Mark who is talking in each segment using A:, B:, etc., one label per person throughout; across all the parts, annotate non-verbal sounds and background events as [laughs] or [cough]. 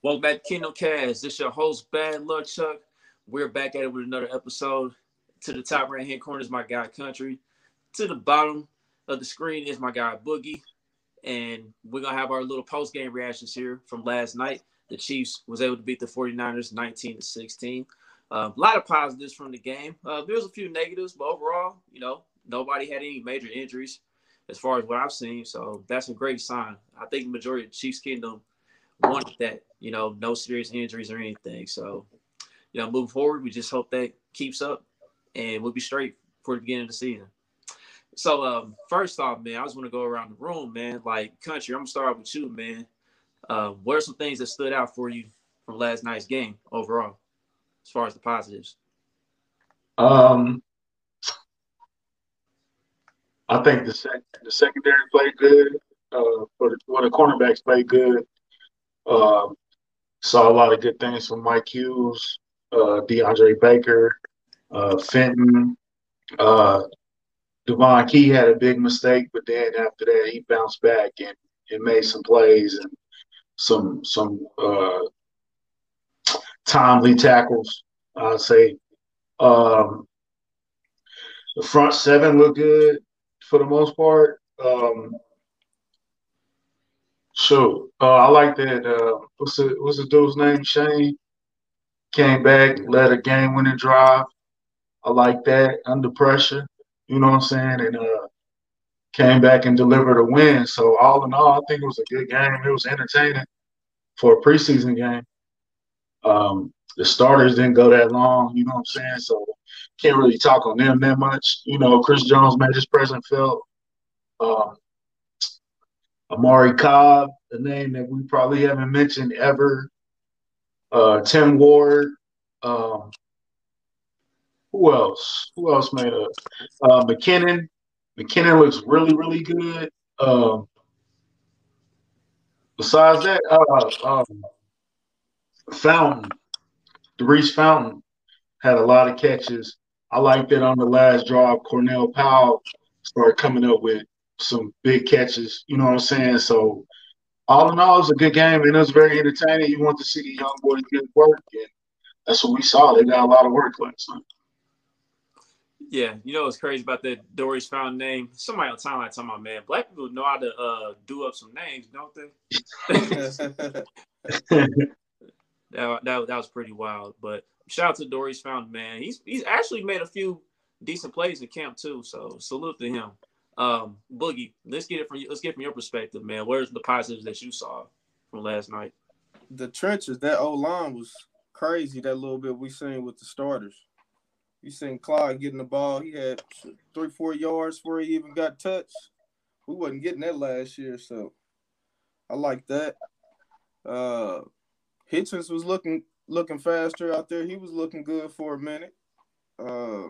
A: Welcome back to Kingdom Kast. This is your host, Bad Luck Chuck. We're back at it with another episode. To the top right hand corner is my guy Country. To the bottom of the screen is my guy Boogie. And we're gonna have our little post game reactions here from last night. The Chiefs was able to beat the 49ers 19 to 16. Uh, a lot of positives from the game. Uh, there's a few negatives, but overall, you know, nobody had any major injuries as far as what I've seen. So that's a great sign. I think the majority of Chiefs Kingdom wanted that, you know, no serious injuries or anything. So, you know, moving forward, we just hope that keeps up and we'll be straight for the beginning of the season. So, um, first off, man, I just want to go around the room, man. Like, country, I'm gonna start with you, man. Uh, what are some things that stood out for you from last night's game overall, as far as the positives?
B: Um, I think the sec- the secondary played good. Uh, for the, well, the cornerbacks played good. Uh, saw a lot of good things from Mike Hughes, uh, DeAndre Baker, uh, Fenton. Uh, Devon Key had a big mistake, but then after that he bounced back and, and made some plays and some some uh, timely tackles. I'd say um, the front seven looked good for the most part. Um, sure, uh, I like that. Uh, what's the what's the dude's name? Shane came back, led a game-winning drive. I like that under pressure. You know what I'm saying? And uh, came back and delivered a win. So all in all, I think it was a good game. It was entertaining for a preseason game. Um, the starters didn't go that long. You know what I'm saying? So can't really talk on them that much. You know, Chris Jones made his presence felt. Um, Omari Cobb, a name that we probably haven't mentioned ever. Uh, Tim Ward. Um, who else? Who else made a uh, McKinnon? McKinnon looks really, really good. Um, besides that, uh, um, Fountain, Daurice Fountain had a lot of catches. I like that on the last drive, Cornell Powell started coming up with some big catches. You know what I'm saying? So all in all, it was a good game and it was very entertaining. You want to see the young boys get work, and that's what we saw. They got a lot of work last night.
A: Yeah, you know what's crazy about that Daurice found name? Somebody on timeline talking about man, black people know how to uh, do up some names, don't they? [laughs] that, that that was pretty wild. But shout out to Daurice found man. He's he's actually made a few decent plays in camp too. So salute to him. Um, Boogie, let's get it from you. Let's get from your perspective, man. Where's the positives that you saw from last night?
C: The trenches, that old line was crazy. That little bit we seen with the starters. You seen Clyde getting the ball. He had three, four yards before he even got touched. We wasn't getting that last year, so I like that. Uh Hitchens was looking looking faster out there. He was looking good for a minute. Uh,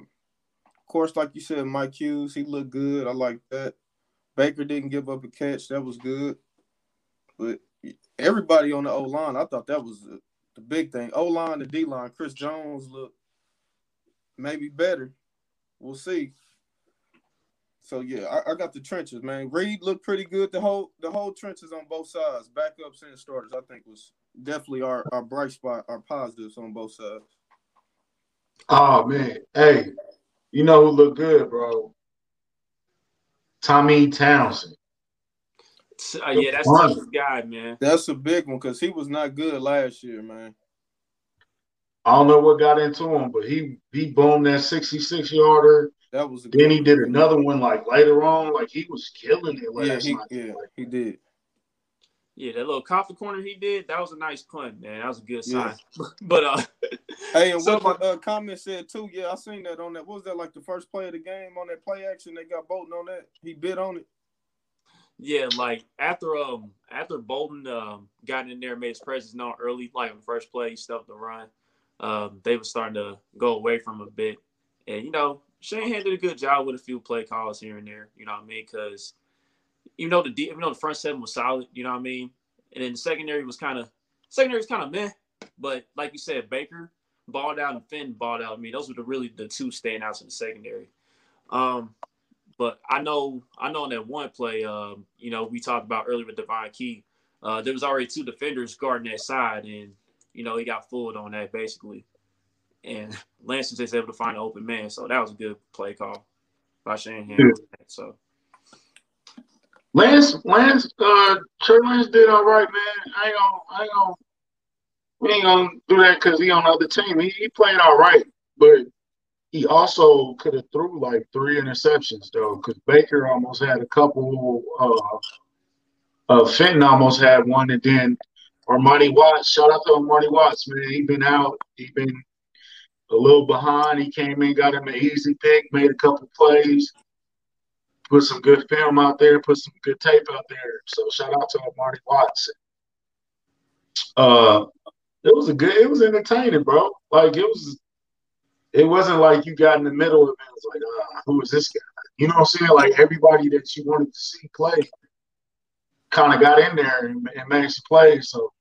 C: course, like you said, Mike Hughes, he looked good. I like that. Baker didn't give up a catch. That was good. But everybody on the O line, I thought that was the, the big thing. O line, the D line, Chris Jones looked maybe better. We'll see. So yeah, I, I, got the trenches, man. Reed looked pretty good. The whole the whole trenches on both sides, backups and starters, I think was definitely our, our bright spot, our positives on both sides.
B: Oh man, hey, you know who look good, bro? Tommy Townsend.
A: Uh, yeah, that's a guy, man.
C: That's a big one because he was not good last year, man.
B: I don't know what got into him, but he he boomed that 66 yarder.
C: That was
B: then he did another one like later on, like he was killing it last
C: yeah, he,
B: night.
C: Yeah, he did.
A: Yeah, that little coffin corner he did, that was a nice punt, man. That was a good sign. Yeah. [laughs] but uh [laughs]
C: Hey, and so what my uh, comment said too, yeah, I seen that on that. What was that like the first play of the game on that play action? They got Bolton on that. He bit on it.
A: Yeah, like after um after Bolton um got in there, made his presence known early, like on the first play, he stuffed the run. Um, they were starting to go away from a bit, and you know Shanahan did a good job with a few play calls here and there. You know what I mean? Because even though the even though the front seven was solid, you know what I mean, and then the secondary was kind of secondary was kind of meh. But like you said, Baker balled out and Finn balled out. I mean, those were the really the two standouts in the secondary. Um, but I know I know in that one play, um, you know, we talked about earlier with Devon Key. uh, there was already two defenders guarding that side, and you know he got fooled on that basically. And Lance was just able to find an open man, so that was a good play call by Shanahan.
B: Yeah.
A: So
B: Lance, Lance, uh, Trey Lance did all right, man. I ain't gonna, I ain't gonna, we ain't gonna do that because he on the other team. He, he played all right, but he also could have threw like three interceptions though, because Baker almost had a couple. Uh, uh, Fenton almost had one, and then Armani Watts. Shout out to Armani Watts, man. He been out. He been a little behind. He came in, got him an easy pick, made a couple plays put some good film out there, put some good tape out there. So shout out to Marty Watson. Uh, it was a good, it was entertaining, bro. Like it was, it wasn't like you got in the middle of it. It was like, uh, who is this guy? You know what I'm saying? Like everybody that you wanted to see play kind of got in there and, and made some plays. So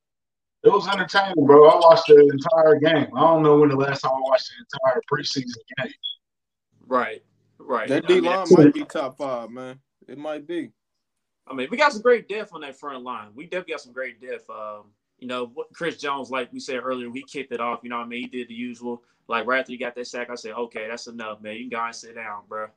B: it was entertaining, bro. I watched the entire game. I don't know when the last time I watched the entire preseason game.
A: right, right.
C: That
A: I
C: D
A: mean,
C: line might be top five, man. It might be.
A: I mean, we got some great depth on that front line. We definitely got some great depth. Um, you know, Chris Jones, like we said earlier, we kicked it off. You know what I mean? He did the usual. Like right after he got that sack, I said, okay, that's enough, man. You can go and sit down, bro.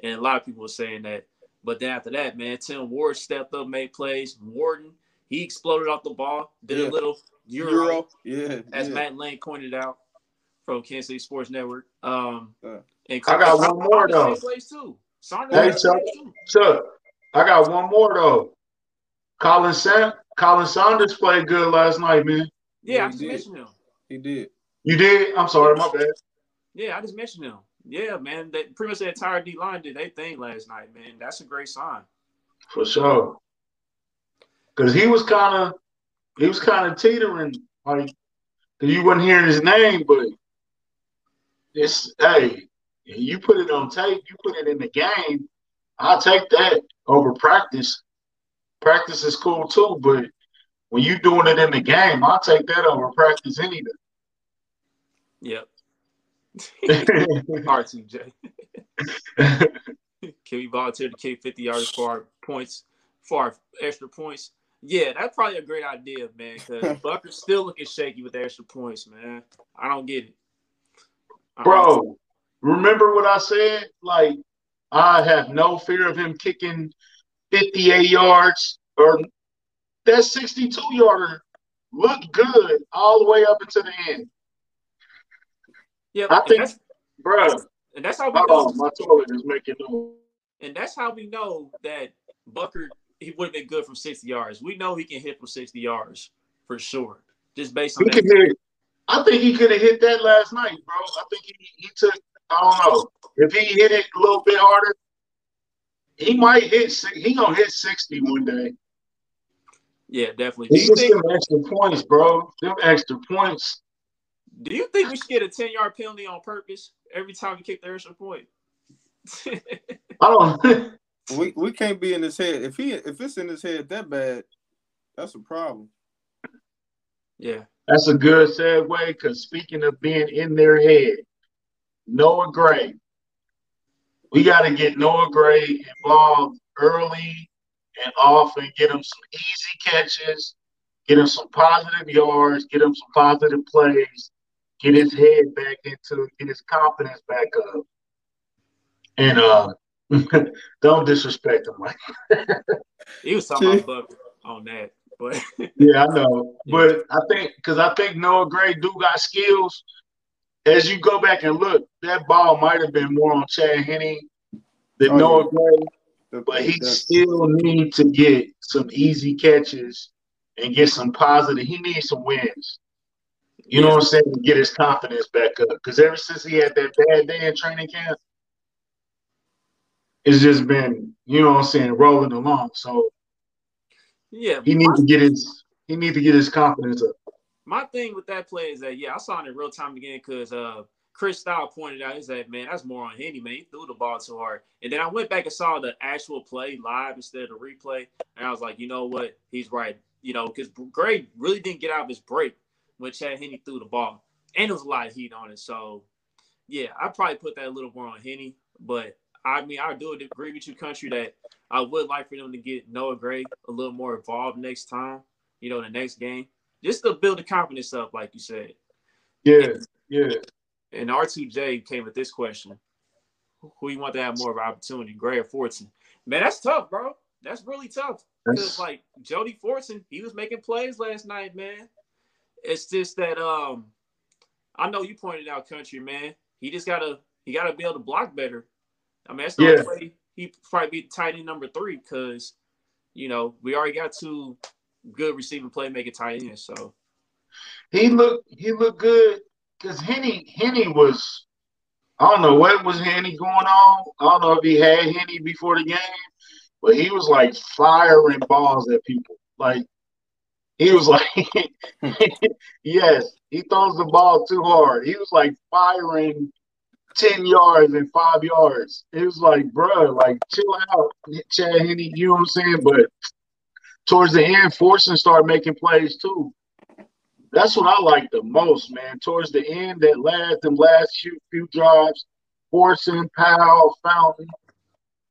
A: And a lot of people were saying that. But then after that, man, Tim Ward stepped up, made plays. Warden, he exploded off the ball, did
C: Yeah.
A: a little euro,
C: Euro. Yeah.
A: as
C: yeah.
A: Matt Lane pointed out from Kansas City Sports Network. Um,
C: Uh,
A: and
B: I got one more, though.
A: too.
B: Hey, Chuck.
A: too.
B: Chuck, I got one more though. Khalen Sam, Khalen Saunders played good last night, man.
A: Yeah,
C: Yeah,
A: I just
C: did.
A: mentioned him.
C: He did.
B: You did? I'm sorry, my bad.
A: Yeah, I just mentioned him. Yeah, man. That pretty much the entire D line did their thing last night, man. That's a great sign.
B: For sure. Cause he was kind of, he was kind of teetering, like you wasn't hearing his name, but it's hey, you put it on tape, you put it in the game. I'll take that over practice. Practice is cool too, but when you're doing it in the game, I'll take that over practice any
A: Yep. [laughs]
B: day.
A: R2J. Can we volunteer to kick 50 yards for our points, for our extra points? Yeah, that's probably a great idea, man. Because [laughs] Butker's still looking shaky with the extra points, man. I don't get it. I don't-
B: Bro, remember what I said? Like, I have no fear of him kicking 58 yards or that 62 yarder looked good all the way up until the end.
A: yeah,
B: I think-
A: that's,
B: Bro,
A: and that's how we know.
B: my toilet is making noise.
A: And that's how we know that Butker he would have been good from 60 yards. We know he can hit from 60 yards for sure. Just based on
B: He
A: that.
B: hit. I think he could have hit that last night, bro. I think he, he took. I don't know if he hit it a little bit harder. He might hit. He gonna hit 60 one day.
A: Yeah, definitely. Do
B: It's
A: you
B: just
A: think
B: extra points, bro. Them extra points.
A: do you think we should get a 10 yard penalty on purpose every time we kick the extra point?
B: I don't. [laughs]
C: We we can't be in his head. If he if it's in his head that bad, that's a problem.
A: yeah.
B: That's a good segue because speaking of being in their head, Noah Gray. We got to get Noah Gray involved early and often, get him some easy catches, get him some positive yards, get him some positive plays, get his head back into, get his confidence back up. And uh, [laughs] don't disrespect him like [laughs]
A: He was talking about on that. But [laughs]
B: Yeah, I know. But I think because I think Noah Gray do got skills. As you go back and look, that ball might have been more on Chad Henne than
C: Oh,
B: Noah
C: yeah.
B: Gray,
C: The-
B: but he
C: the-
B: still need to get some easy catches and get some positive. He needs some wins. You know what I'm saying? To get his confidence back up. Because ever since he had that bad day in training camp, it's just been, you know what I'm saying, rolling along. So
A: yeah,
B: he needs to get his he needs to get his confidence up.
A: My thing with that play is that yeah, I saw it in real time again because uh Chris Style pointed out, he said, man, that's more on Henne, man. He threw the ball too hard. And then I went back and saw the actual play live instead of the replay. And I was like, you know what? He's right. You know, because Gray really didn't get out of his break when Chad Henne threw the ball. And there was a lot of heat on it. So yeah, I probably put that a little more on Henne. But I mean, I do agree with you, country, that I would like for them to get Noah Gray a little more involved next time. you know, the next game, just to build the confidence up, like you said.
B: Yeah, yeah.
A: And R2J came with this question: Who you want to have more of an opportunity, Gray or Fortson? Man, that's tough, bro. That's really tough because like Jody Fortson, he was making plays last night, man. It's just that um, I know you pointed out country, man. He just gotta he gotta be able to block better. I mean, that's the
B: Yeah.
A: only way he probably be tight end number three because you know we already got two good receiving playmaking tight ends. So
B: He looked he looked good because Henne Henne was I don't know what was Henny going on. I don't know if he had Henny before the game, but he was like firing balls at people. Like he was [laughs] like yes, he throws the ball too hard. He was like firing 10 yards and five yards. It was like, bro, like chill out, Chad Henne, you know what I'm saying? But towards the end, Fortson started making plays too. That's what I like the most, man. Towards the end, that last them last few, few drives, Fortson, Powell, Fountain,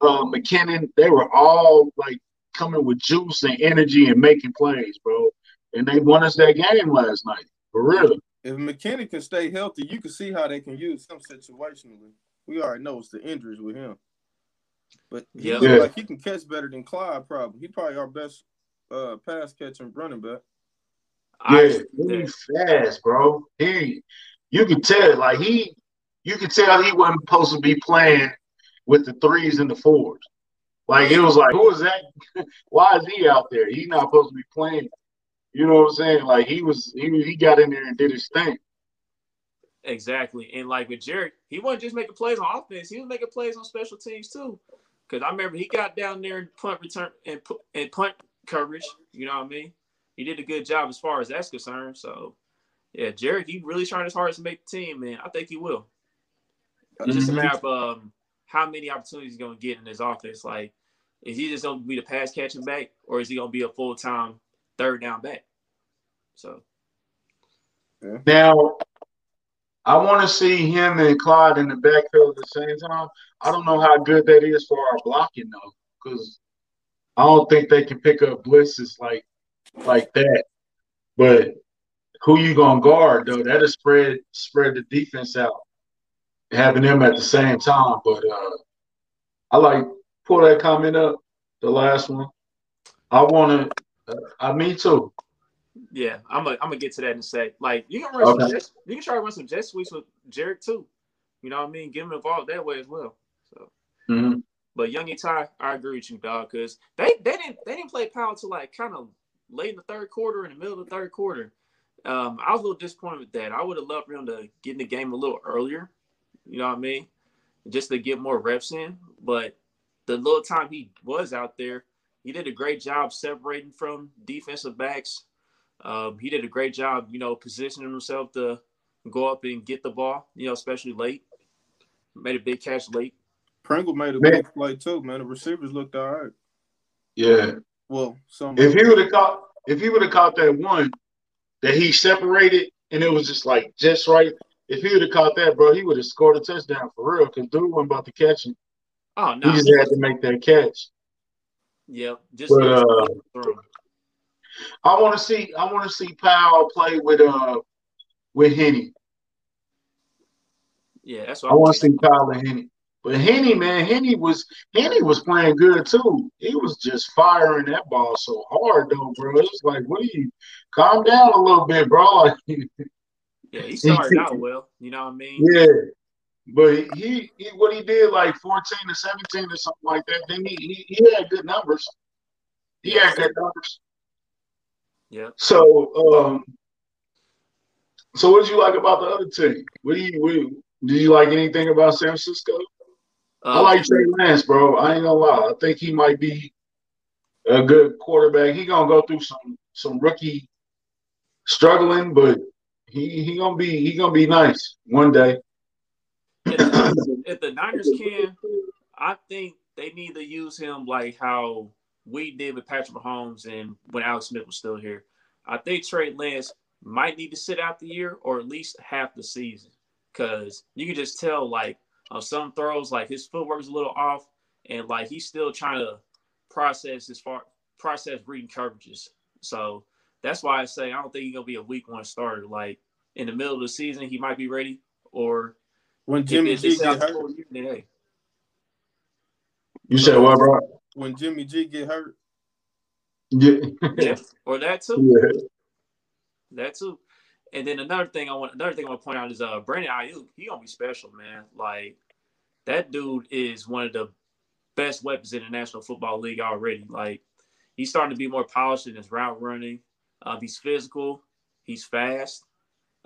B: uh, McKinnon, they were all like coming with juice and energy and making plays, bro. And they won us that game last night, for real.
C: If McKinney can stay healthy, you can see how they can use him situationally. We already know it's the injuries with him. But he
A: Yeah.
B: Yeah.
C: like he can catch better than Clyde, probably. He probably our best uh, pass catching running back.
A: I
B: Yeah,
A: agree
B: he's fast, bro. He, you could tell, like he, you could tell he wasn't supposed to be playing with the threes and the fours. Like it was like, who is that? [laughs] Why is he out there? He's not supposed to be playing. You know what I'm saying? Like he was, he he got in there and did his thing.
A: Exactly. And like with Jerick, he wasn't just making plays on offense, he was making plays on special teams too. Because I remember he got down there and punt return and, and punt coverage. You know what I mean? He did a good job as far as that's concerned. So, yeah, Jerick, he really trying his hardest to make the team, man. I think he will. It's just a
B: Mhm.
A: matter of um, how many opportunities he's going to get in his offense. Like, is he just going to be the pass catching back or is he going to be a full time third down back? So,
B: Now, I want to see him and Clyde in the backfield at the same time. I don't know how good that is for our blocking though, because I don't think they can pick up blitzes like like that. But who you gonna guard though? That'll spread spread the defense out, having them at the same time. But uh I like pull that comment up, the last one. I want to. Uh, I me too.
A: Yeah, I'm gonna I'm gonna get to that in a sec. Like you can run some jet, you can try to run some jet sweeps with Jerick too. You know what I mean? Get him involved that way as well. But Young and Ty, I agree with you, dog, because they they didn't they didn't play Powell till like kind of late in the third quarter, in the middle of the third quarter. Um, I was a little disappointed with that. I would have loved for him to get in the game a little earlier. You know what I mean? Just to get more reps in. But the little time he was out there, he did a great job separating from defensive backs. Um, he did a great job, you know, positioning himself to go up and get the ball, you know, especially late. Made a big catch late.
C: Pringle made a
B: Man.
C: big play too, man. The receivers looked all right.
B: Yeah.
C: Well, some
B: If he would have caught, if he would have caught that one that he separated and it was just like just right, if he would have caught that, bro, he would have scored a touchdown for real. Because dude wasn't about to catch him.
A: Oh no,
B: He just had to make that catch.
A: yeah, just
B: But, uh. I want to see, I want to see Powell play with uh with Henne.
A: yeah, that's what
B: I want to see Powell and Henne. But Henne, man, Henne was Henne was playing good too. He was just firing that ball so hard though, bro. It was like, what are you? Calm down a little bit, bro. [laughs]
A: Yeah, he started out well. You know what I mean?
B: Yeah, but he, he what he did like fourteen to seventeen or something like that. Then he he, he had good numbers. He had good numbers.
A: Yeah.
B: So um, so what did you like about the other team? What do you what, do you like anything about San Francisco? I
A: Uh,
B: like Trey Lance, bro. I ain't gonna lie. I think he might be a good quarterback. He gonna go through some some rookie struggling, but he he gonna be he gonna be nice one day.
A: if, the, if the Niners can, I think they need to use him like how we did with Patrick Mahomes and when Alex Smith was still here. I think Trey Lance might need to sit out the year or at least half the season because you can just tell like on some throws like his footwork's a little off and like he's still trying to process his far process reading coverages. So that's why I say I don't think he's gonna be a week one starter. Like in the middle of the season, he might be ready, or
C: when Jimmy G get hurt.
B: Year, you said what, bro?
C: When Jimmy G get hurt.
B: Yeah.
A: yeah. Or that too.
B: Yeah.
A: That too. And then another thing I want another thing I want to point out is uh Brandon Aiyuk, he gonna be special, man. Like that dude is one of the best weapons in the National Football League already. Like he's starting to be more polished in his route running. Uh, he's physical. He's fast.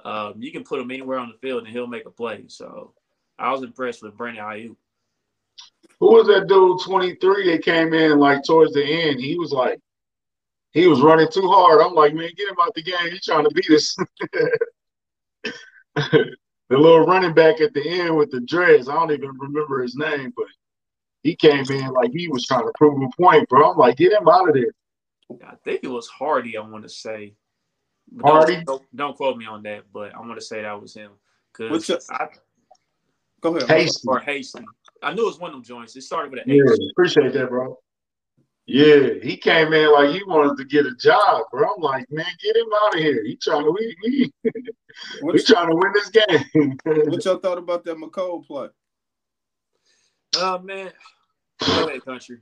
A: Um, you can put him anywhere on the field and he'll make a play. So I was impressed with Brandon Aiyuk.
B: Who was that dude, 23, that came in like towards the end? He was like, he was running too hard. I'm like, man, get him out the game. He's trying to beat us. [laughs] the little running back at the end with the dreads. I don't even remember his name, but he came in like he was trying to prove a point, bro. I'm like, get him out of there.
A: I think it was Hardy. I want to say.
B: Hardy.
A: Don't, don't, don't, quote me on that, but I want to say that was him. Cause
C: your,
A: I,
C: go ahead.
B: Hasty.
A: Or Hasty. I knew it was one of them joints. It started with an
B: Yeah,
A: H.
B: appreciate that, bro. Yeah, he came in like he wanted to get a job, bro. I'm like, man, get him out of here. He trying to we we, [laughs] we trying to win this game. [laughs]
C: what y'all thought about that Mecole play?
A: Oh uh, man, go ahead, country.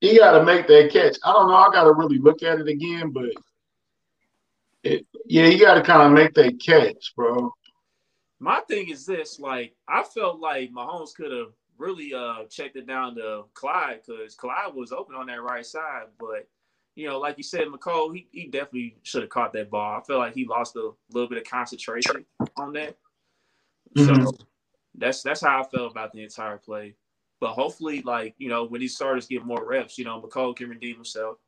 B: He got to make that catch. I don't know. I got to really look at it again, but it, yeah, you got to kind of make that catch, bro.
A: My thing is this: like, I felt like Mahomes could have really uh checked it down to Clyde because Clyde was open on that right side, but you know, like you said, Mecole, he, he definitely should have caught that ball. I feel like he lost a little bit of concentration on that. Mm-hmm. So that's that's how I felt about the entire play. But hopefully, like, you know, when these starters get more reps, you know, Mecole can redeem himself.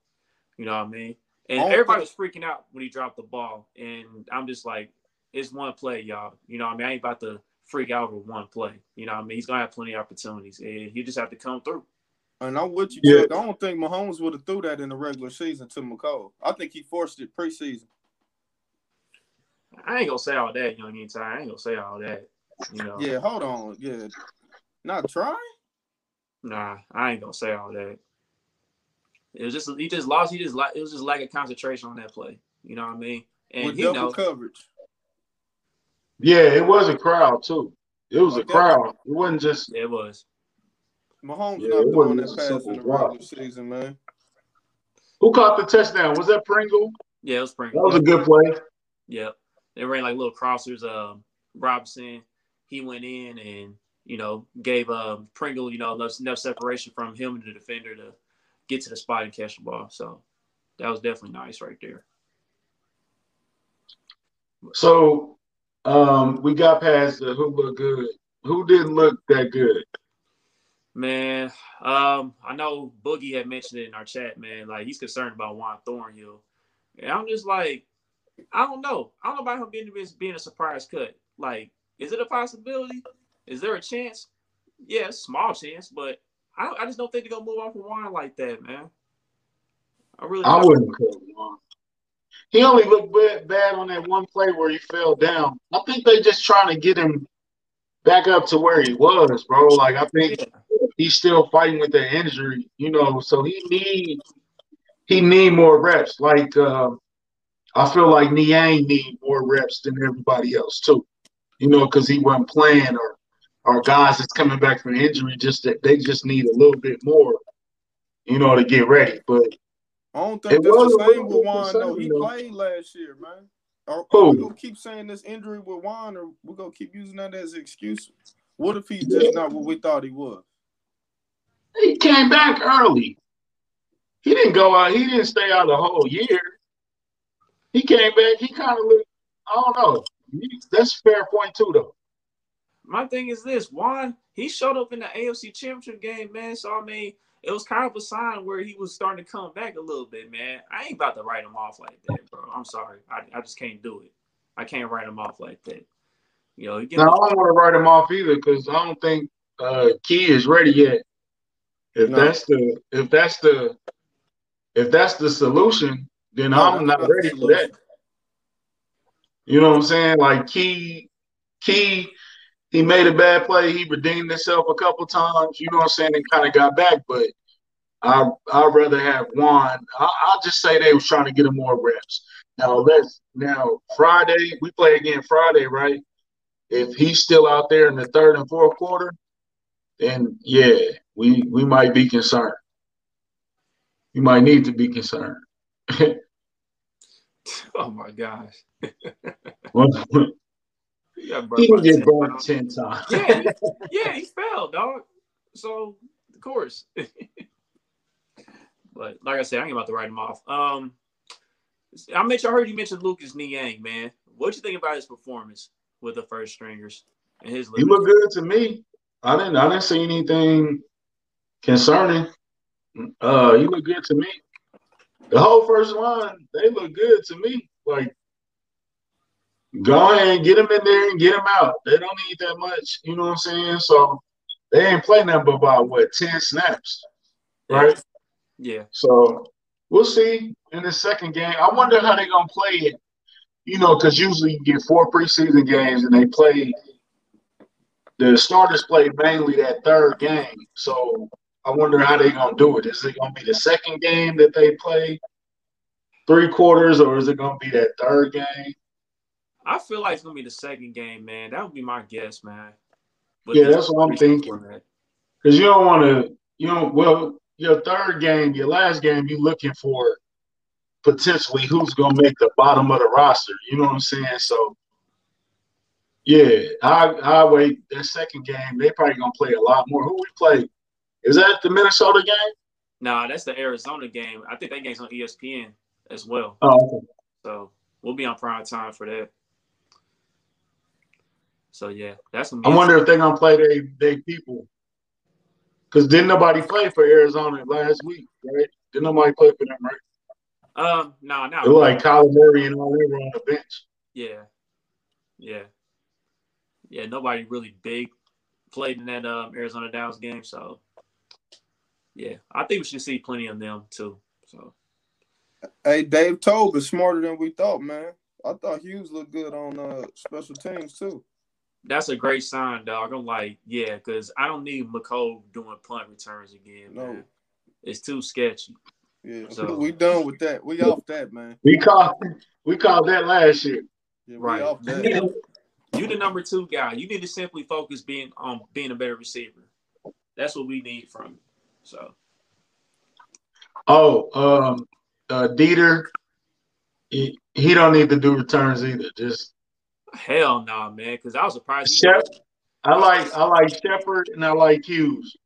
A: You know what I mean? And everybody was freaking out when he dropped the ball. And I'm just like, it's one play, y'all. You know I mean? I ain't about to freak out over one play. You know I mean? He's gonna have plenty of opportunities and he just have to come through.
C: And I'm with you, yeah. Chuck. I don't think Mahomes would have threw that in the regular season to Mecole. I think he forced it preseason.
A: I ain't gonna say all that, young time. I ain't gonna say all that. You know.
C: Yeah, hold on. Yeah. Not trying?
A: Nah, I ain't gonna say all that. It was just he just lost. He just like it was just lack of concentration on that play. You know what I mean?
C: And With he double knows, coverage.
B: Yeah, it was a crowd too. It was a crowd. It wasn't just.
A: Yeah, it was.
C: Mahomes yeah, not throwing that pass in the regular season, man.
B: Who caught the touchdown? Was that Pringle?
A: Yeah, it was Pringle.
B: That was a good play.
A: Yep. They ran like little crossers. Um, Robinson, he went in and you know gave uh, Pringle you know enough, enough separation from him and the defender to get to the spot and catch the ball. So that was definitely nice right there.
B: So um, we got past the who looked good. Who didn't look that good?
A: Man, um, I know Boogie had mentioned it in our chat, man. Like he's concerned about Juan Thornhill. And I'm just like, I don't know. I don't know about him being being a surprise cut. Like, is it a possibility? Is there a chance? Yeah, small chance, but I, I just don't think they're gonna move off of Juan like that, man. I really
B: I wouldn't cut Juan. He only looked bad, bad on that one play where he fell down. I think they're just trying to get him back up to where he was, bro. Like I think he's still fighting with that injury, you know. So he need he need more reps. Like uh, I feel like Niang need more reps than everybody else too, you know, because he wasn't playing or or guys that's coming back from injury. Just that they just need a little bit more, you know, to get ready. But
C: I don't think that's the same with Juan. No, he played last year, man. Are, are we gonna keep saying this injury with Juan, or we're gonna keep using that as an excuse? What if he's just not what we thought he was?
B: He came back early. He didn't go out. He didn't stay out the whole year. He came back. He kind of looked. I don't know. That's a fair point too, though.
A: My thing is this: Juan, he showed up in the AFC Championship game, man. So I mean, it was kind of a sign where he was starting to come back a little bit, man. I ain't about to write him off like that, bro. I'm sorry. I, I just can't do it. I can't write him off like that. You know,
B: no, I don't want to write him off either because I don't think uh, Key is ready yet. If no. that's the if that's the if that's the solution, then no, I'm not ready for that. You know what I'm saying? Like Key, Key he made a bad play. He redeemed himself a couple times. You know what I'm saying? And kind of got back, but I I'd rather have Juan. I, will just say they was trying to get him more reps. Now let's now Friday we play again Friday, right? If he's still out there in the third and fourth quarter, then yeah, we we might be concerned. You might need to be concerned. [laughs]
A: oh my gosh. [laughs]
B: yeah, he didn't get burned ten times.
A: yeah, yeah, he fell, dog. So of course. [laughs] but like I said, I ain't about to write him off. Um, I mentioned, I heard you mentioned Lucas Niang, man. What you think about his performance with the first stringers and his?
B: He looked good to me. I didn't, I didn't see anything concerning. Uh, he looked good to me. The whole first line, they look good to me. Like, go ahead and get them in there and get them out. They don't need that much, you know what I'm saying? So they ain't playing them but about what ten snaps, right?
A: Yeah.
B: So we'll see in the second game. I wonder how they're gonna play it. You know, because usually you get four preseason games and they play. The starters play mainly that third game, so I wonder how they're gonna do it. Is it gonna be the second game that they play three quarters, or is it gonna be that third game?
A: I feel like it's gonna be the second game, man. That would be my guess, man.
B: But yeah, that's what I'm thinking. Because you don't want to, you know, well, your third game, your last game, you're looking for potentially who's going to make the bottom of the roster. You know what I'm saying? So, yeah, I I wait that second game. They probably gonna play a lot more. Who we play? Is that the Minnesota game?
A: Nah, that's the Arizona game. I think that game's on ESPN as well.
B: Oh, okay.
A: So we'll be on prime time for that. So yeah, that's. Amazing.
B: I wonder if they're gonna play they they people. Cause didn't nobody play for Arizona last week, right? Didn't nobody play for them, right?
A: Um, no, no.
B: They're like Kyler Murray and all they were on the bench.
A: Yeah, yeah, yeah. Nobody really big played in that um, Arizona Dallas game, so yeah, I think we should see plenty of them too. So,
C: hey, Dave Toub is smarter than we thought, man. I thought Hughes looked good on uh, special teams too
A: that's a great sign, dog. I'm like, yeah, because I don't need Mecole doing punt returns again. No, man. it's too sketchy.
C: Yeah, so, [laughs] we done with that. We off that, man.
B: We called we called that last year.
A: Yeah, right. Off that. you the number two guy. You need to simply focus being on being a better receiver. That's what we need from you. So.
B: Oh, um, uh, Dieter, he, he don't need to do returns either. Just
A: Hell no, nah, man. Because I was surprised.
B: Shep, I like I like Shepard and I like Hughes.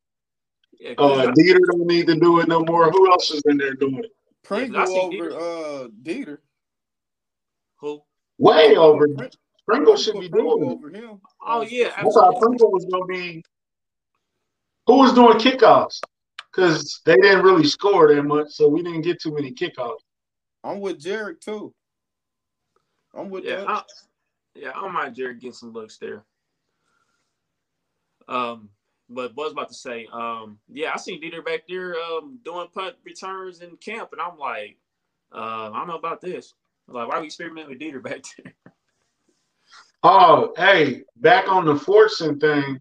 B: Yeah, uh, Dieter don't need to do it no more. Who else is in there doing it?
C: Pringle yeah, over Dieter. uh Dieter.
A: Who?
B: Way over. Pringle should be doing it.
A: Over him. Oh yeah,
B: I thought Pringle was gonna be. Who was doing kickoffs? Because they didn't really score that much, so we didn't get too many kickoffs.
C: I'm with Jerick too. I'm with
A: yeah, that. Yeah, I don't mind Jerick getting some looks there. Um, but was about to say, um, yeah, I seen Dieter back there um doing punt returns in camp, and I'm like, uh, I don't know about this. Like, why are we experimenting with Dieter back there? [laughs]
B: Oh, hey, back on the Fortson thing.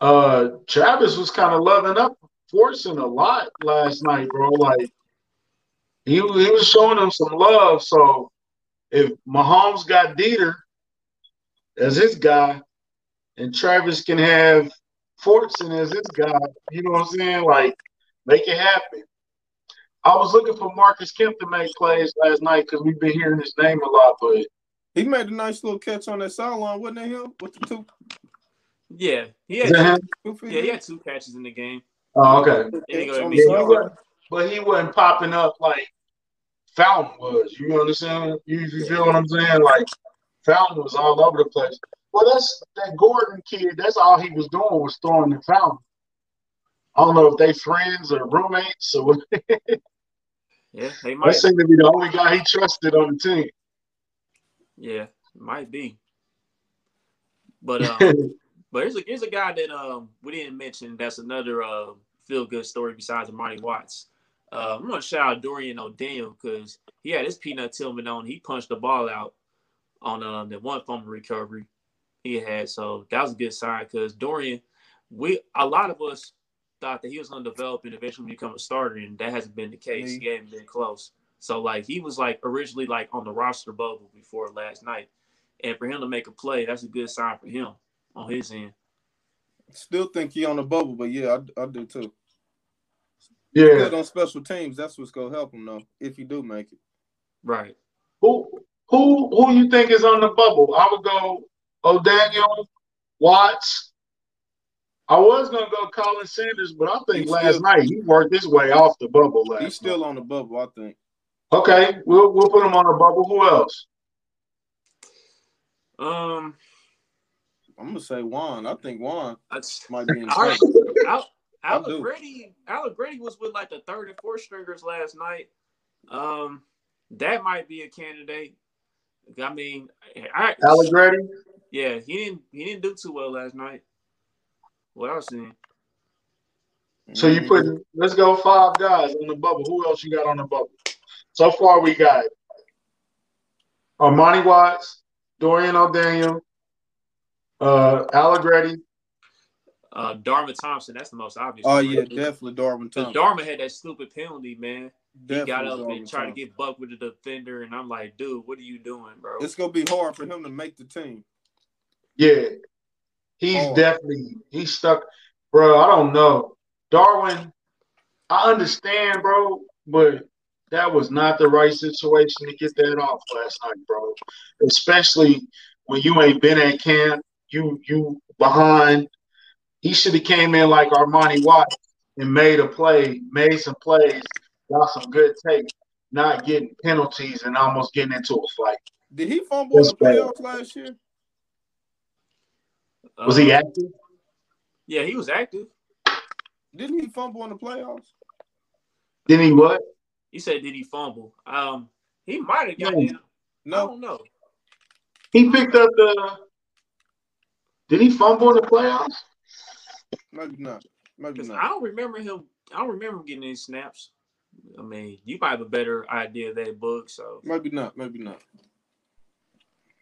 B: Uh, Travis was kind of loving up Fortson a lot last night, bro. Like, he he was showing him some love. So if Mahomes got Dieter as his guy, and Travis can have Fortson as his guy, you know what I'm saying? Like, make it happen. I was looking for Marcus Kemp to make plays last night because we've been hearing his name a lot, but
C: he made a nice little catch on that sideline, wasn't it him? With the two.
A: Yeah, he had two, yeah, he had two catches in the game.
B: Oh, okay. Yeah, he but he wasn't popping up like Fountain was. You understand? You, you feel what I'm saying? Like Fountain was all over the place. Well, that's that Gordon kid. That's all he was doing was throwing the Fountain. I don't know if they friends or roommates or. [laughs]
A: yeah, they might. That
B: seemed to be the only guy he trusted on the team.
A: Yeah, might be. But [laughs] um, but here's a here's a guy that um we didn't mention. That's another uh feel good story besides Armani Watts. Uh, I'm gonna shout out Dorian O'Daniel because he had his peanut Tillman on. He punched the ball out on um, the one fumble recovery he had. So that was a good sign because Dorian, we a lot of us thought that he was to develop and eventually become a starter, and that hasn't been the case.
C: Me.
A: He hasn't been close. So like he was like originally like on the roster bubble before last night, and for him to make a play, that's a good sign for him on his end.
C: Still think he on the bubble, but yeah, I, I do too.
B: Yeah.
C: Good on special teams. That's what's gonna help him though, if you do make it.
A: Right.
B: Who who who you think is on the bubble? I would go O'Daniel, Watts. I was gonna go Khalen Saunders, but I think
C: He's
B: last
C: still-
B: night he worked his way off the bubble last
C: He's still on the bubble, I think.
B: Okay, we'll we'll put him on the bubble. Who else?
A: Um.
C: I'm gonna say Juan. I think Juan
A: I just,
C: might be in the
A: All right. [laughs]
C: same.
A: Al,
C: I do.
A: Allegretti, Allegretti was with like the third and fourth stringers last night. Um, that might be a candidate. I mean, I,
B: Allegretti.
A: yeah, he didn't he didn't do too well last night. What I was seeing.
B: So you put let's go five guys on the bubble. Who else you got on the bubble? So far we got Armani Watts, Dorian O'Daniel, uh Allegretti.
A: Uh, Darwin Thompson, that's the most obvious.
C: Oh
A: one,
C: yeah,
A: right?
C: definitely Darwin
A: Because
C: Thompson.
A: Darwin had that stupid penalty, man. He got up
C: Darwin
A: and tried to get bucked with the defender, and I'm like, dude, what are you doing, bro?
C: It's gonna be hard for him to make the team.
B: Yeah. He's
C: Oh.
B: definitely he's stuck. Bro, I don't know. Darwin, I understand, bro, but that was not the right situation to get that off last night, bro. Especially when you ain't been at camp, you you behind. He should have came in like Armani Watts and made a play, made some plays, got some good take, not getting penalties and almost getting into a fight.
C: Did he fumble in
B: That's
C: the
B: bad.
C: playoffs last year?
B: Was he active?
A: Yeah, he was active.
C: Didn't he fumble in the playoffs?
B: Didn't he what?
A: He said, did he fumble? Um, he might have got
B: No.
A: in. I
C: No,
A: don't know.
B: He picked up the. Did he fumble in the playoffs?
C: Maybe not. Maybe
A: Because I don't remember him. I don't remember him getting any snaps. I mean, you might have a better idea of that book. So,
C: Maybe not. Maybe not.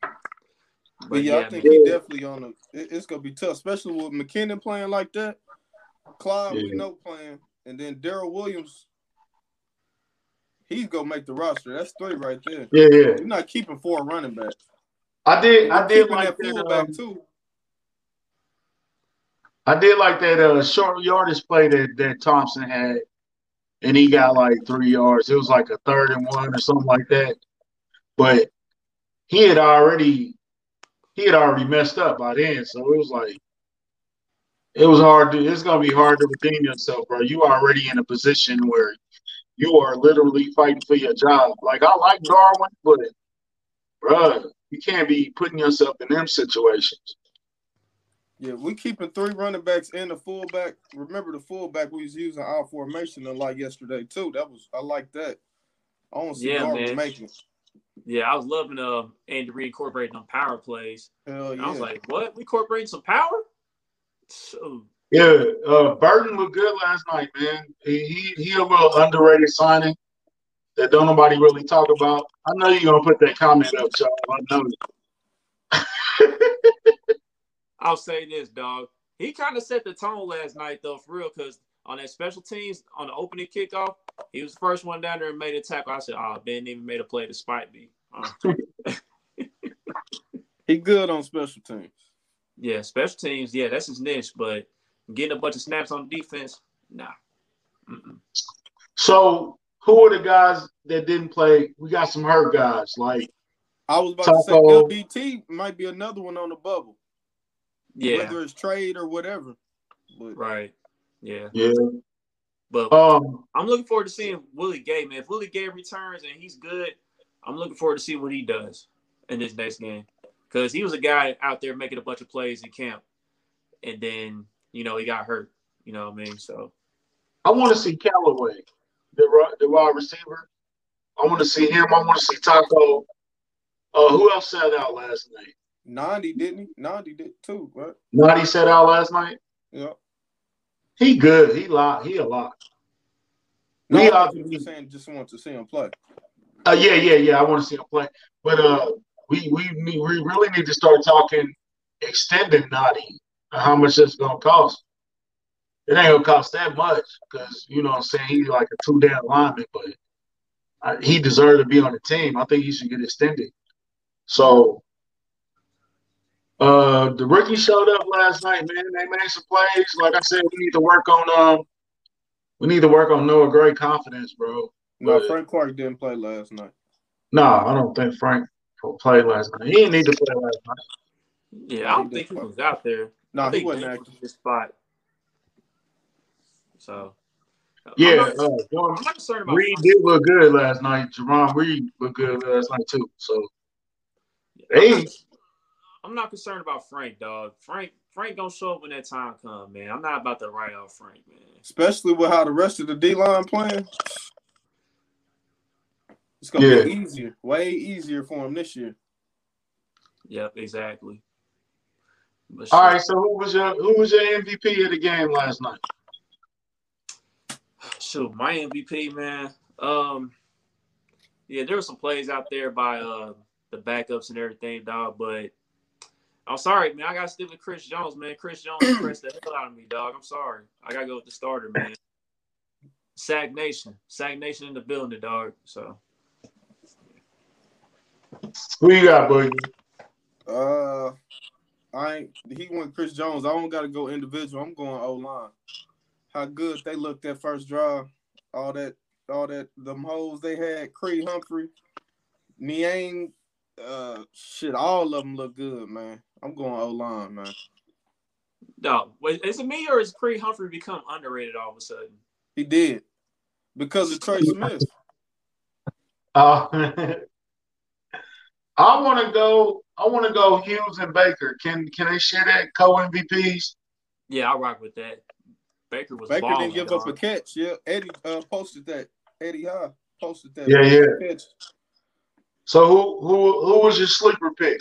A: but,
C: But yeah, I think
A: man.
C: he definitely on the. It, it's gonna be tough, especially with McKinnon playing like that. Clyde, we
B: Yeah.
C: know playing, and then Darrel Williams. He's gonna make the roster. That's three right there.
B: Yeah, yeah.
C: You're not keeping four running backs.
B: I did. I
C: You're
B: did
C: keeping
B: like
C: that
B: that.
C: fullback
B: um,
C: too.
B: I did like that uh, short yardage play that that Thompson had, and he got like three yards. It was like a third and one or something like that. But he had already he had already messed up by then, so it was like it was hard to. It's gonna be hard to redeem yourself, bro. You already in a position where you are literally fighting for your job. Like I like Darwin, but bro, you can't be putting yourself in them situations.
C: Yeah, we keeping three running backs and a fullback. Remember the fullback we was using our formation a lot yesterday too. That was I like that. I want to see
A: Yeah,
C: Darwin
A: man.
C: making.
A: yeah, I was loving uh Andy Reid incorporating them power plays.
C: Hell yeah.
A: I was like, what? We incorporating some power? So,
B: Yeah, uh, Burton looked good last night, man. He, he he a little underrated signing that don't nobody really talk about. I know you're gonna put that comment up, Charles. I know. [laughs]
A: I'll say this, dog. He kind of set the tone last night, though, for real, because on that special teams, on the opening kickoff, he was the first one down there and made a tackle. I said, oh, Ben even made a play despite me. Uh, [laughs]
C: he good on special teams.
A: yeah, special teams, yeah, that's his niche, but getting a bunch of snaps on defense, nah. Mm-mm.
B: So who are the guys that didn't play? We got some hurt guys like
C: I was about
B: Taco.
C: to say LBT might be another one on the bubble.
A: Yeah,
C: Whether it's trade or whatever. But
A: right. Yeah,
B: yeah.
A: but
B: Um,
A: I'm looking forward to seeing Willie Gay, man. If Willie Gay returns and he's good, I'm looking forward to see what he does in this next game. Because he was a guy out there making a bunch of plays in camp. And then, you know, he got hurt. You know what I mean? So,
B: I want to see Callaway, the the wide receiver. I want to see him. I want to see Taco. Uh, who else sat out last night?
C: Nnadi didn't he? Nnadi did too, right?
B: Nnadi sat out last night.
C: Yeah.
B: He good. He lot. He a lot.
C: No,
B: We
C: I was just saying just want to see him play.
B: Uh, yeah, yeah, yeah. I want to see him play, but uh, we we need, we really need to start talking extending Nnadi. How much it's gonna cost? it ain't gonna cost that much because you know what I'm saying he's like a two down lineman, but I, he deserved to be on the team. I think he should get extended. So uh the rookie showed up last night, man. They made some plays. Like I said, we need to work on um we need to work on Noah Gray confidence, bro.
C: No,
B: But-
C: Frank Clark didn't play last night.
B: No, I don't think Frank played last night. He didn't need to play last night.
A: Yeah, I don't think he was out there.
C: No,
A: I
C: he wasn't
A: Dame
C: active.
A: was his spot. So
B: Yeah,
A: I'm not,
B: uh,
A: I'm not concerned about
B: Reed did look good last night. Jerome Reed looked good last night too. So
A: I'm
B: Hey.
A: Not, I'm not concerned about Frank, dog. Frank Frank gonna show up when that time come, man. I'm not about to write off Frank, man.
C: Especially with how the rest of the D line playing. It's gonna
B: Yeah.
C: be easier, way easier for him this year.
A: Yep, exactly. But
B: all
A: shit.
B: right, so who was your who was your MVP of the game last night?
A: Shoot, my MVP, man. Um, yeah, there were some plays out there by uh the backups and everything, dog. But I'm sorry, man. I gotta stick with Chris Jones, man. Chris Jones [clears throat] impressed the hell out of me, dog. I'm sorry. I gotta go with the starter, man. Sack Nation, Sack Nation in the building, dog. So
B: Who you got, Boogie?
C: Uh, I ain't. He went Chris Jones. I don't got to go individual. I'm going O line. How good they looked that first drive. All that, all that, them holes they had. Creed Humphrey, Niang, uh, shit. All of them look good, man. I'm going O line, man.
A: no, is it me or is Creed Humphrey become underrated all of a sudden?
C: He did because of Trey Smith.
B: Uh, [laughs] I want to go. I want to go Hughes and Baker. Can can they share that co MVPs?
A: Yeah, I rock with that. Baker was
C: Baker
A: balling,
C: didn't give up a catch. Yeah, Eddie uh, posted that. Eddie High posted that.
B: Yeah, yeah.
C: Catch.
B: So who who who was your sleeper pick?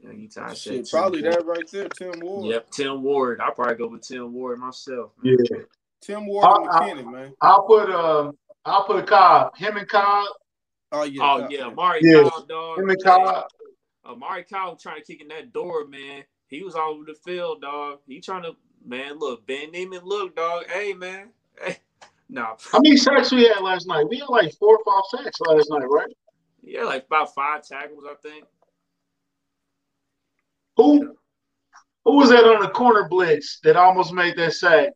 A: Yeah, you tied
C: Shit, probably
A: Tim
C: that right there, Tim
A: Ward.
C: Ward.
A: Yep, Tim Ward. I'll probably go with Tim Ward myself.
B: Yeah,
C: Tim Ward and
B: I- I-
C: McKinnon, man.
B: I'll put um I'll put Cobb. Him and Cobb.
C: Oh yeah.
A: Oh
C: God,
A: yeah,
C: man.
A: Amari
B: Yeah.
A: Kyle, dog.
B: Him and Cobb.
A: Amari Kyle trying to kick in that door, man. He was all over the field, dog. He trying to, man. Look, Ben Niemann, look, dog. Hey, man. Hey, [laughs] nah.
B: How many sacks we had last night? We had like four or five sacks last night, right?
A: Yeah, like about five tackles, I think.
B: Who who was that on the corner blitz that almost made that sack?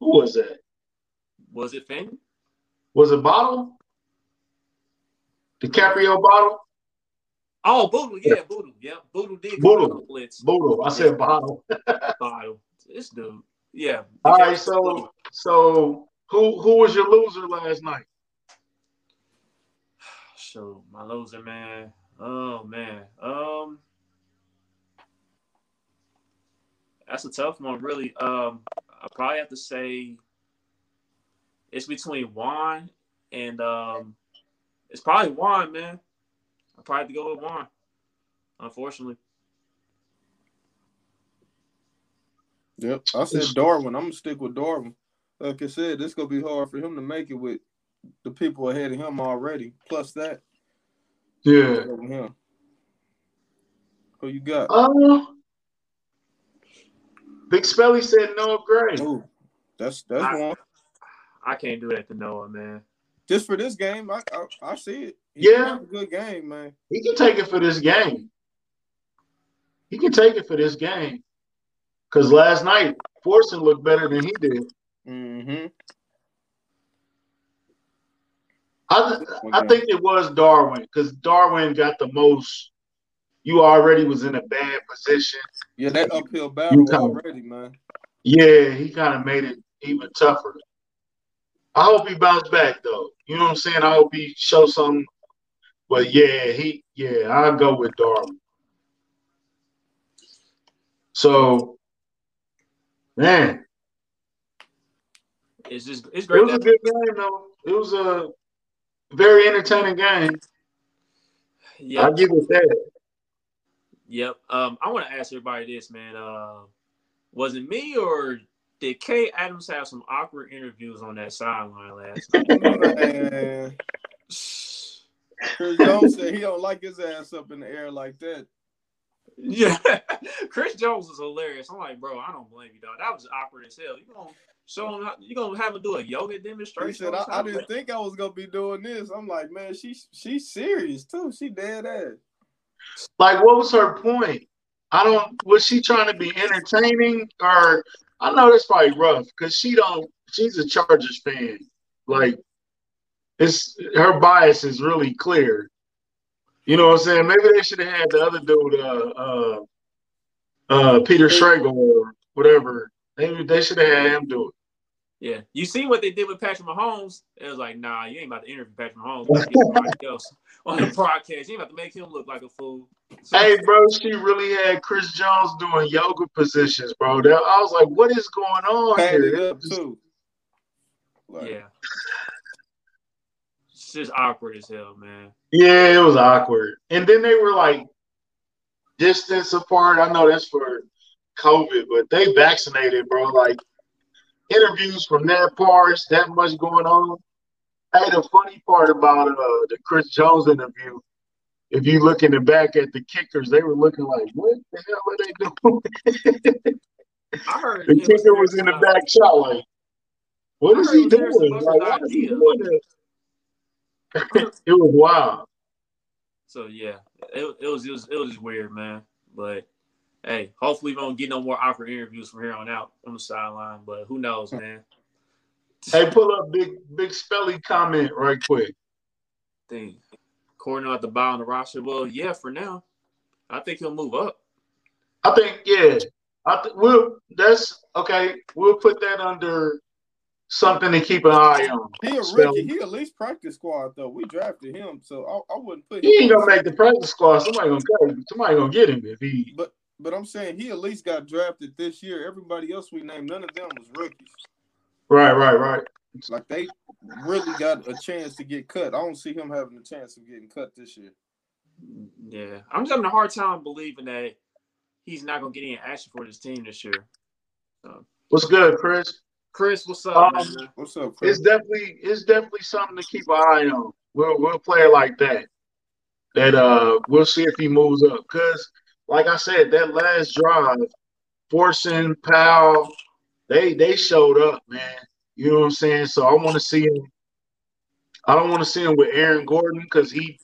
B: Who was that?
A: Was it Finn?
B: Was it Bottle? DiCaprio Bottle?
A: Oh, Bootle. Yeah, Bootle. Yeah, Bootle did Bootle. the blitz.
B: Bootle. I said Bottle. [laughs]
A: Bottle. This dude. Yeah.
B: All right, so so who who was your loser last night?
A: So my loser, man. Oh man. Um that's a tough one, really. Um I probably have to say it's between Juan and um it's probably Juan, man. I probably have to go with Juan, unfortunately.
C: Yep. I said Darwin. I'm gonna stick with Darwin. Like I said, this gonna be hard for him to make it with the people ahead of him already. Plus that,
B: Yeah.
C: go him. Who you got?
B: Uh, Big Spelly said Noah Gray.
C: Ooh, that's that's
A: I-
C: one.
A: I can't do that to Noah, man.
C: Just for this game, I I, I see it. He
B: Yeah.
C: had a good game, man.
B: He can take it for this game. He can take it for this game. Cause last night, Fortson looked better than he did.
C: Mm-hmm.
B: I I think it was Darwin because Darwin got the most. You already was in a bad position.
C: Yeah, that uphill battle
B: kinda-
C: already, man.
B: Yeah, he kind of made it even tougher. I hope he bounced back though. You know what I'm saying? I hope he shows something. But yeah, he yeah, I'll go with Darwin. So, man,
A: It's just it's great.
B: it was a good game though. It was a very entertaining game.
A: yeah,
B: I'll give it that.
A: Yep. Um, I want to ask everybody this, man. Uh, was it me or did Kay Adams have some awkward interviews on that sideline last night? [laughs]
C: Chris Jones said he don't like his ass up in the air like that.
A: Yeah, [laughs] Chris Jones was hilarious. I'm like, bro, I don't blame you, dog. That was awkward as hell. You gonna show him? How, you gonna have him do a yoga
C: He
A: demonstration?
C: said, I, I didn't think I was gonna be doing this. I'm like, man, she's she's serious too. She dead ass.
B: Like, what was her point? I don't. Was she trying to be entertaining, or I know that's probably rough because she don't. She's a Chargers fan. Like, it's her bias is really clear. You know what I'm saying? Maybe they should have had the other dude, uh, uh, uh, Peter Schrager or whatever. Maybe they should have had him do it.
A: Yeah, you see what they did with Patrick Mahomes? It was like, nah, you ain't about to interview Patrick Mahomes. You gotta get somebody [laughs] else on the broadcast. You ain't about to make him look like a fool. So-
B: Hey, bro, she really had Chris Jones doing yoga positions, bro. I was like, what is going on
C: Padded
B: here?
C: up too. Like,
A: yeah, it's just awkward as hell, man.
B: Yeah, it was awkward. And then they were like distance apart. I know that's for COVID, but they vaccinated, bro. Like interviews from that parts, that much going on. Hey, the funny part about uh, the Chris Jones interview, if you look in the back at the kickers, they were looking like, what the hell are they doing?
A: I heard [laughs]
B: the kicker was in the
A: uh,
B: back shot like, what is he
A: it was Harrison
B: doing? Like, is he doing it was wild.
A: So yeah, it, it was it was it was just weird, man. But hey, hopefully we don't get no more awkward interviews from here on out on the sideline. But who knows, man?
B: Hey, pull up big big spelly comment right quick.
A: thing. Cornell at the bottom of the roster. Well, yeah, for now, I think he'll move up.
B: I think yeah. I th- we'll that's okay. We'll put that under something to keep an eye on.
C: He a
B: So-
C: rookie. He at least practice squad though. We drafted him, so I, I wouldn't put
B: He
C: him.
B: ain't gonna make the practice squad. Somebody gonna cut him. Somebody gonna get him if he.
C: But but I'm saying he at least got drafted this year. Everybody else we named, none of them was rookies.
B: Right, right, right.
C: Like they really got a chance to get cut. I don't see him having a chance of getting cut this year.
A: Yeah, I'm just having a hard time believing that he's not gonna get any action for this team this year.
B: What's good, Chris?
A: Chris, what's up,
B: Um,
A: man?
C: What's up, Chris?
B: It's definitely it's definitely something to keep an eye on. We'll we'll play it like that. That uh we'll see if he moves up. Cause like I said, that last drive, Fortson Powell, they they showed up, man. You know what I'm saying? So I want to see him. I don't want to see him with Aaron Gordon because he,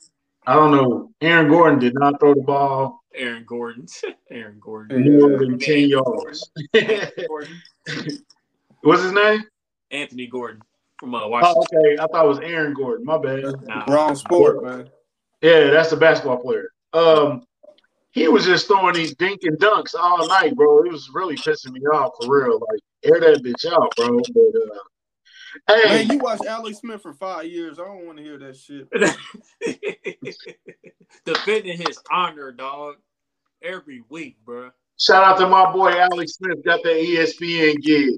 B: I don't know. Aaron Gordon did not throw the ball
A: Aaron Gordon. [laughs] Aaron Gordon.
B: more than ten yards. What's his name?
A: Anthony Gordon from uh,
B: Oh,
A: Washington.
B: okay. I thought it was Aaron Gordon. My bad.
A: Nah.
C: Wrong sport, man.
B: Yeah, that's the basketball player. Um, he was just throwing these dink and dunks all night, bro. It was really pissing me off for real. Like, air that bitch out, bro. But uh, hey,
C: Man, you watch Alex Smith for five years. I don't want to hear that shit. [laughs]
A: Defending his honor, dog, every week, bro.
B: shout out to my boy Alex Smith. Got that ESPN gig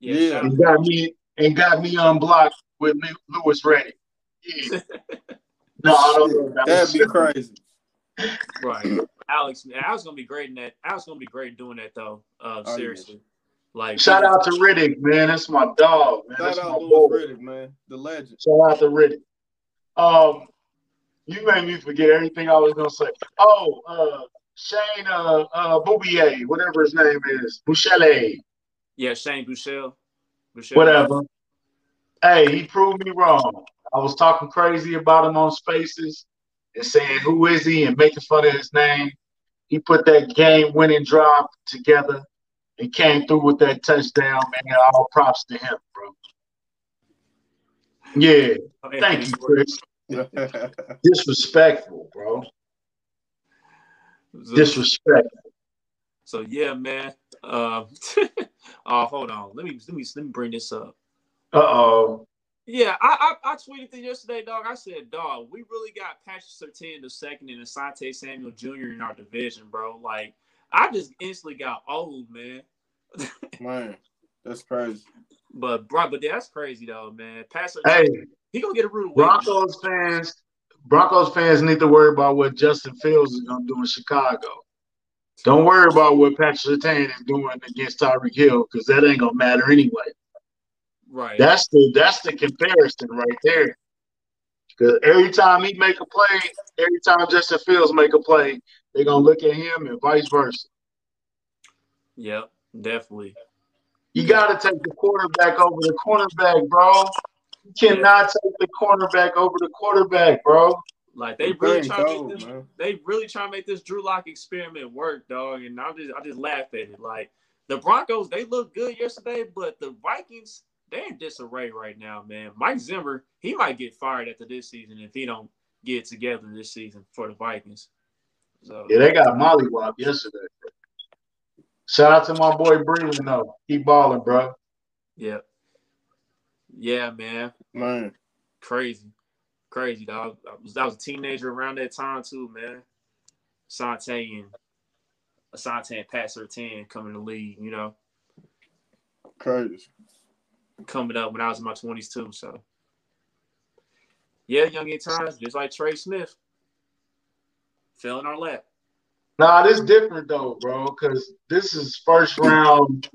A: Yeah,
C: Yeah.
B: and got me and got me unblocked with Lew- Louis Riddick. Yeah. [laughs] No, I don't know.
C: That'd be crazy.
A: Right. Alex, Alex gonna be great in that. Alex gonna be great doing that though. Uh,
C: yeah.
A: seriously, like
B: Shout out to Riddick, man. That's my dog, man.
C: Shout
B: That's my
C: out Louis
B: boy.
C: Riddick, man. The legend.
B: Shout out to Riddick. Um, you made me forget everything I was gonna say. Oh, uh, Shane, uh, uh, Boubier, whatever his name is, Buechele,
A: Yeah, Shane Buechele. Buechele.
B: whatever. Hey, he proved me wrong. I was talking crazy about him on Spaces and saying who is he and making fun of his name. He put that game-winning drive together and came through with that touchdown. Man, all props to him, bro. Yeah, thank you, Chris. Disrespectful, bro. Disrespectful.
A: So yeah, man. Um, [laughs] oh, hold on. Let me let me let me bring this up.
B: Uh oh.
A: Yeah, I, I I tweeted it yesterday, dog. I said, dog, we really got Patrick Surtain the second and Asante Samuel Jr. in our division, bro. Like, I just instantly got old, man. [laughs]
C: man, that's crazy.
A: But bro, but that's crazy though, man. Pastor,
B: Hey,
A: he gonna get a rude awakening.
B: Broncos fans. Broncos fans need to worry about what Justin Fields is gonna do in Chicago. Don't worry about what Patrick Surtain is doing against Tyreek Hill because that ain't gonna matter anyway.
A: Right.
B: That's the that's the comparison right there. Because every time he make a play, every time Justin Fields make a play, they're gonna look at him and vice versa.
A: Yep, definitely.
B: You gotta take the quarterback over the cornerback, bro. You cannot take the cornerback over the quarterback, bro.
A: Like they really try to make this, they really try to make this Drew Lock experiment work, dog. And I just I just laugh at it. Like the Broncos, they look good yesterday, but the Vikings, they're in disarray right now, man. Mike Zimmer, he might get fired after this season if he don't get together this season for the Vikings.
B: So yeah, they got mollywop yesterday. Shout out to my boy Breeland though. Keep balling, bro.
A: Yeah. Yeah, man.
C: Man.
A: Crazy crazy, dog. I was, I was a teenager around that time too, man. Asante and Asante and Pat Surtain coming to league, you know.
C: Crazy.
A: Coming up when I was in my twenties too, so yeah, young in times, just like Trey Smith. Fell in our lap.
B: Nah, this different though, bro, because this is first round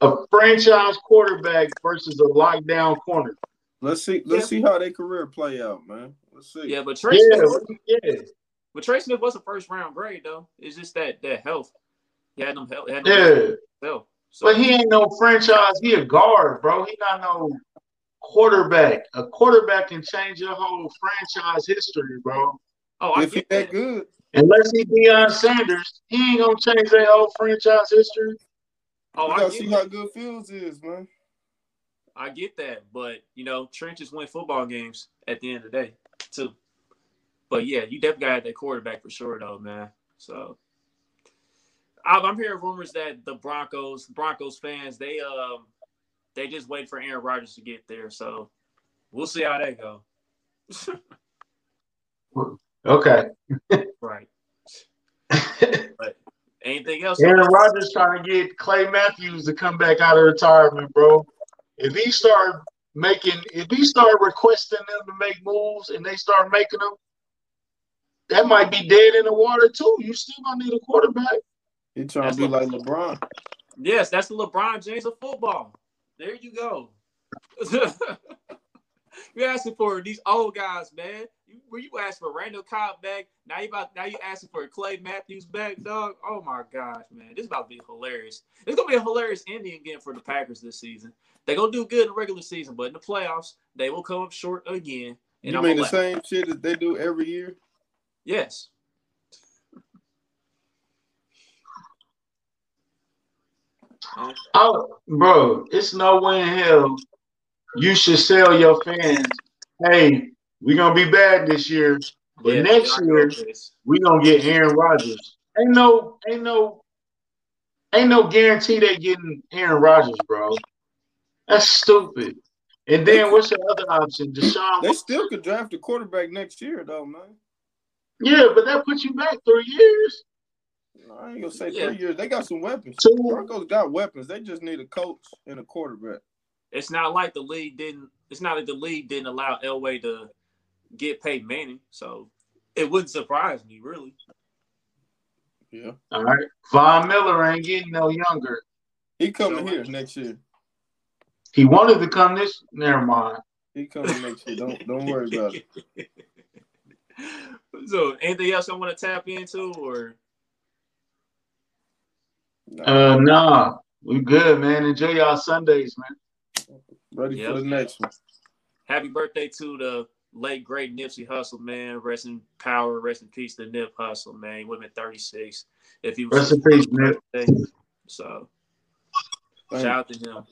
B: a franchise quarterback versus a lockdown corner.
C: Let's see. Let's yeah. see how their career play out, man. Let's see.
A: Yeah, but Trey yeah, Smith, yeah. But Trey Smith was a first round grade though. It's just that that health. He had them health. Had
B: yeah. Health. So. But he ain't no franchise. He a guard, bro. He not no quarterback. A quarterback can change your whole franchise history, bro.
A: Oh, I if get that. that good.
B: Unless he Deion Sanders, he ain't gonna change their whole franchise history.
C: Oh, I see how good Fields is, man.
A: I get that, but you know, trenches win football games at the end of the day, too. But yeah, you definitely got that quarterback for sure, though, man. So I'm hearing rumors that the Broncos, Broncos fans, they um, they just wait for Aaron Rodgers to get there. So we'll see how that go. [laughs]
B: okay.
A: right. [laughs] but anything else?
B: Aaron Rodgers trying to get Clay Matthews to come back out of retirement, bro. If he start making, if he start requesting them to make moves and they start making them, that might be dead in the water too. You still gonna need a quarterback.
C: He trying that's to be like LeBron.
A: Yes, that's the LeBron James of football. There you go. [laughs] You're asking for these old guys, man. You, were you asking for Randall Cobb back? Now you about now you asking for Clay Matthews back, dog. Oh my gosh, man, this is about to be hilarious. It's gonna be a hilarious ending again for the Packers this season. They're gonna do good in the regular season, but in the playoffs, they will come up short again.
C: And you mean the same shit that they do every year?
A: Yes.
B: Oh, bro, it's no way in hell you should sell your fans. Hey, we're gonna be bad this year, but yeah, next year we're gonna get Aaron Rodgers. Ain't no, ain't no, ain't no guarantee they getting Aaron Rodgers, bro. That's stupid. And then what's the other option? Deshaun.
C: They still could draft a quarterback next year, though, man.
B: Yeah, but that puts you back three years.
C: No, I ain't gonna say yeah. three years. They got some weapons. Two. Broncos got weapons. They just need a coach and a quarterback.
A: It's not like the league didn't. It's not like the league didn't allow Elway to get paid Manning, so it wouldn't surprise me really.
C: Yeah.
B: All right. Von Miller ain't getting no younger.
C: He coming so, here next year.
B: He wanted to come this. Never mind.
C: He coming next year. Don't don't worry about it. [laughs]
A: So, anything else I want to tap into, or?
B: Uh, nah, we good, man. Enjoy y'all Sundays, man.
C: Ready yep. for the next one.
A: Happy birthday to the late great Nipsey Hussle, man. Rest in power, rest in peace to Nip Hussle, man. He would have been 36 if he was.
B: Rest in peace, Nip.
A: So, Thanks. shout out to him.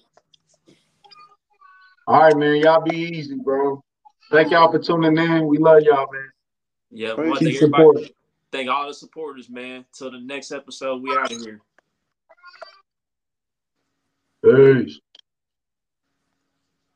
B: All right, man. Y'all be easy, bro. Thank y'all for tuning in. We love y'all, man.
A: Yeah, thank, thank everybody. Thank all the supporters, man. Till the next episode, we out of here.
B: Peace.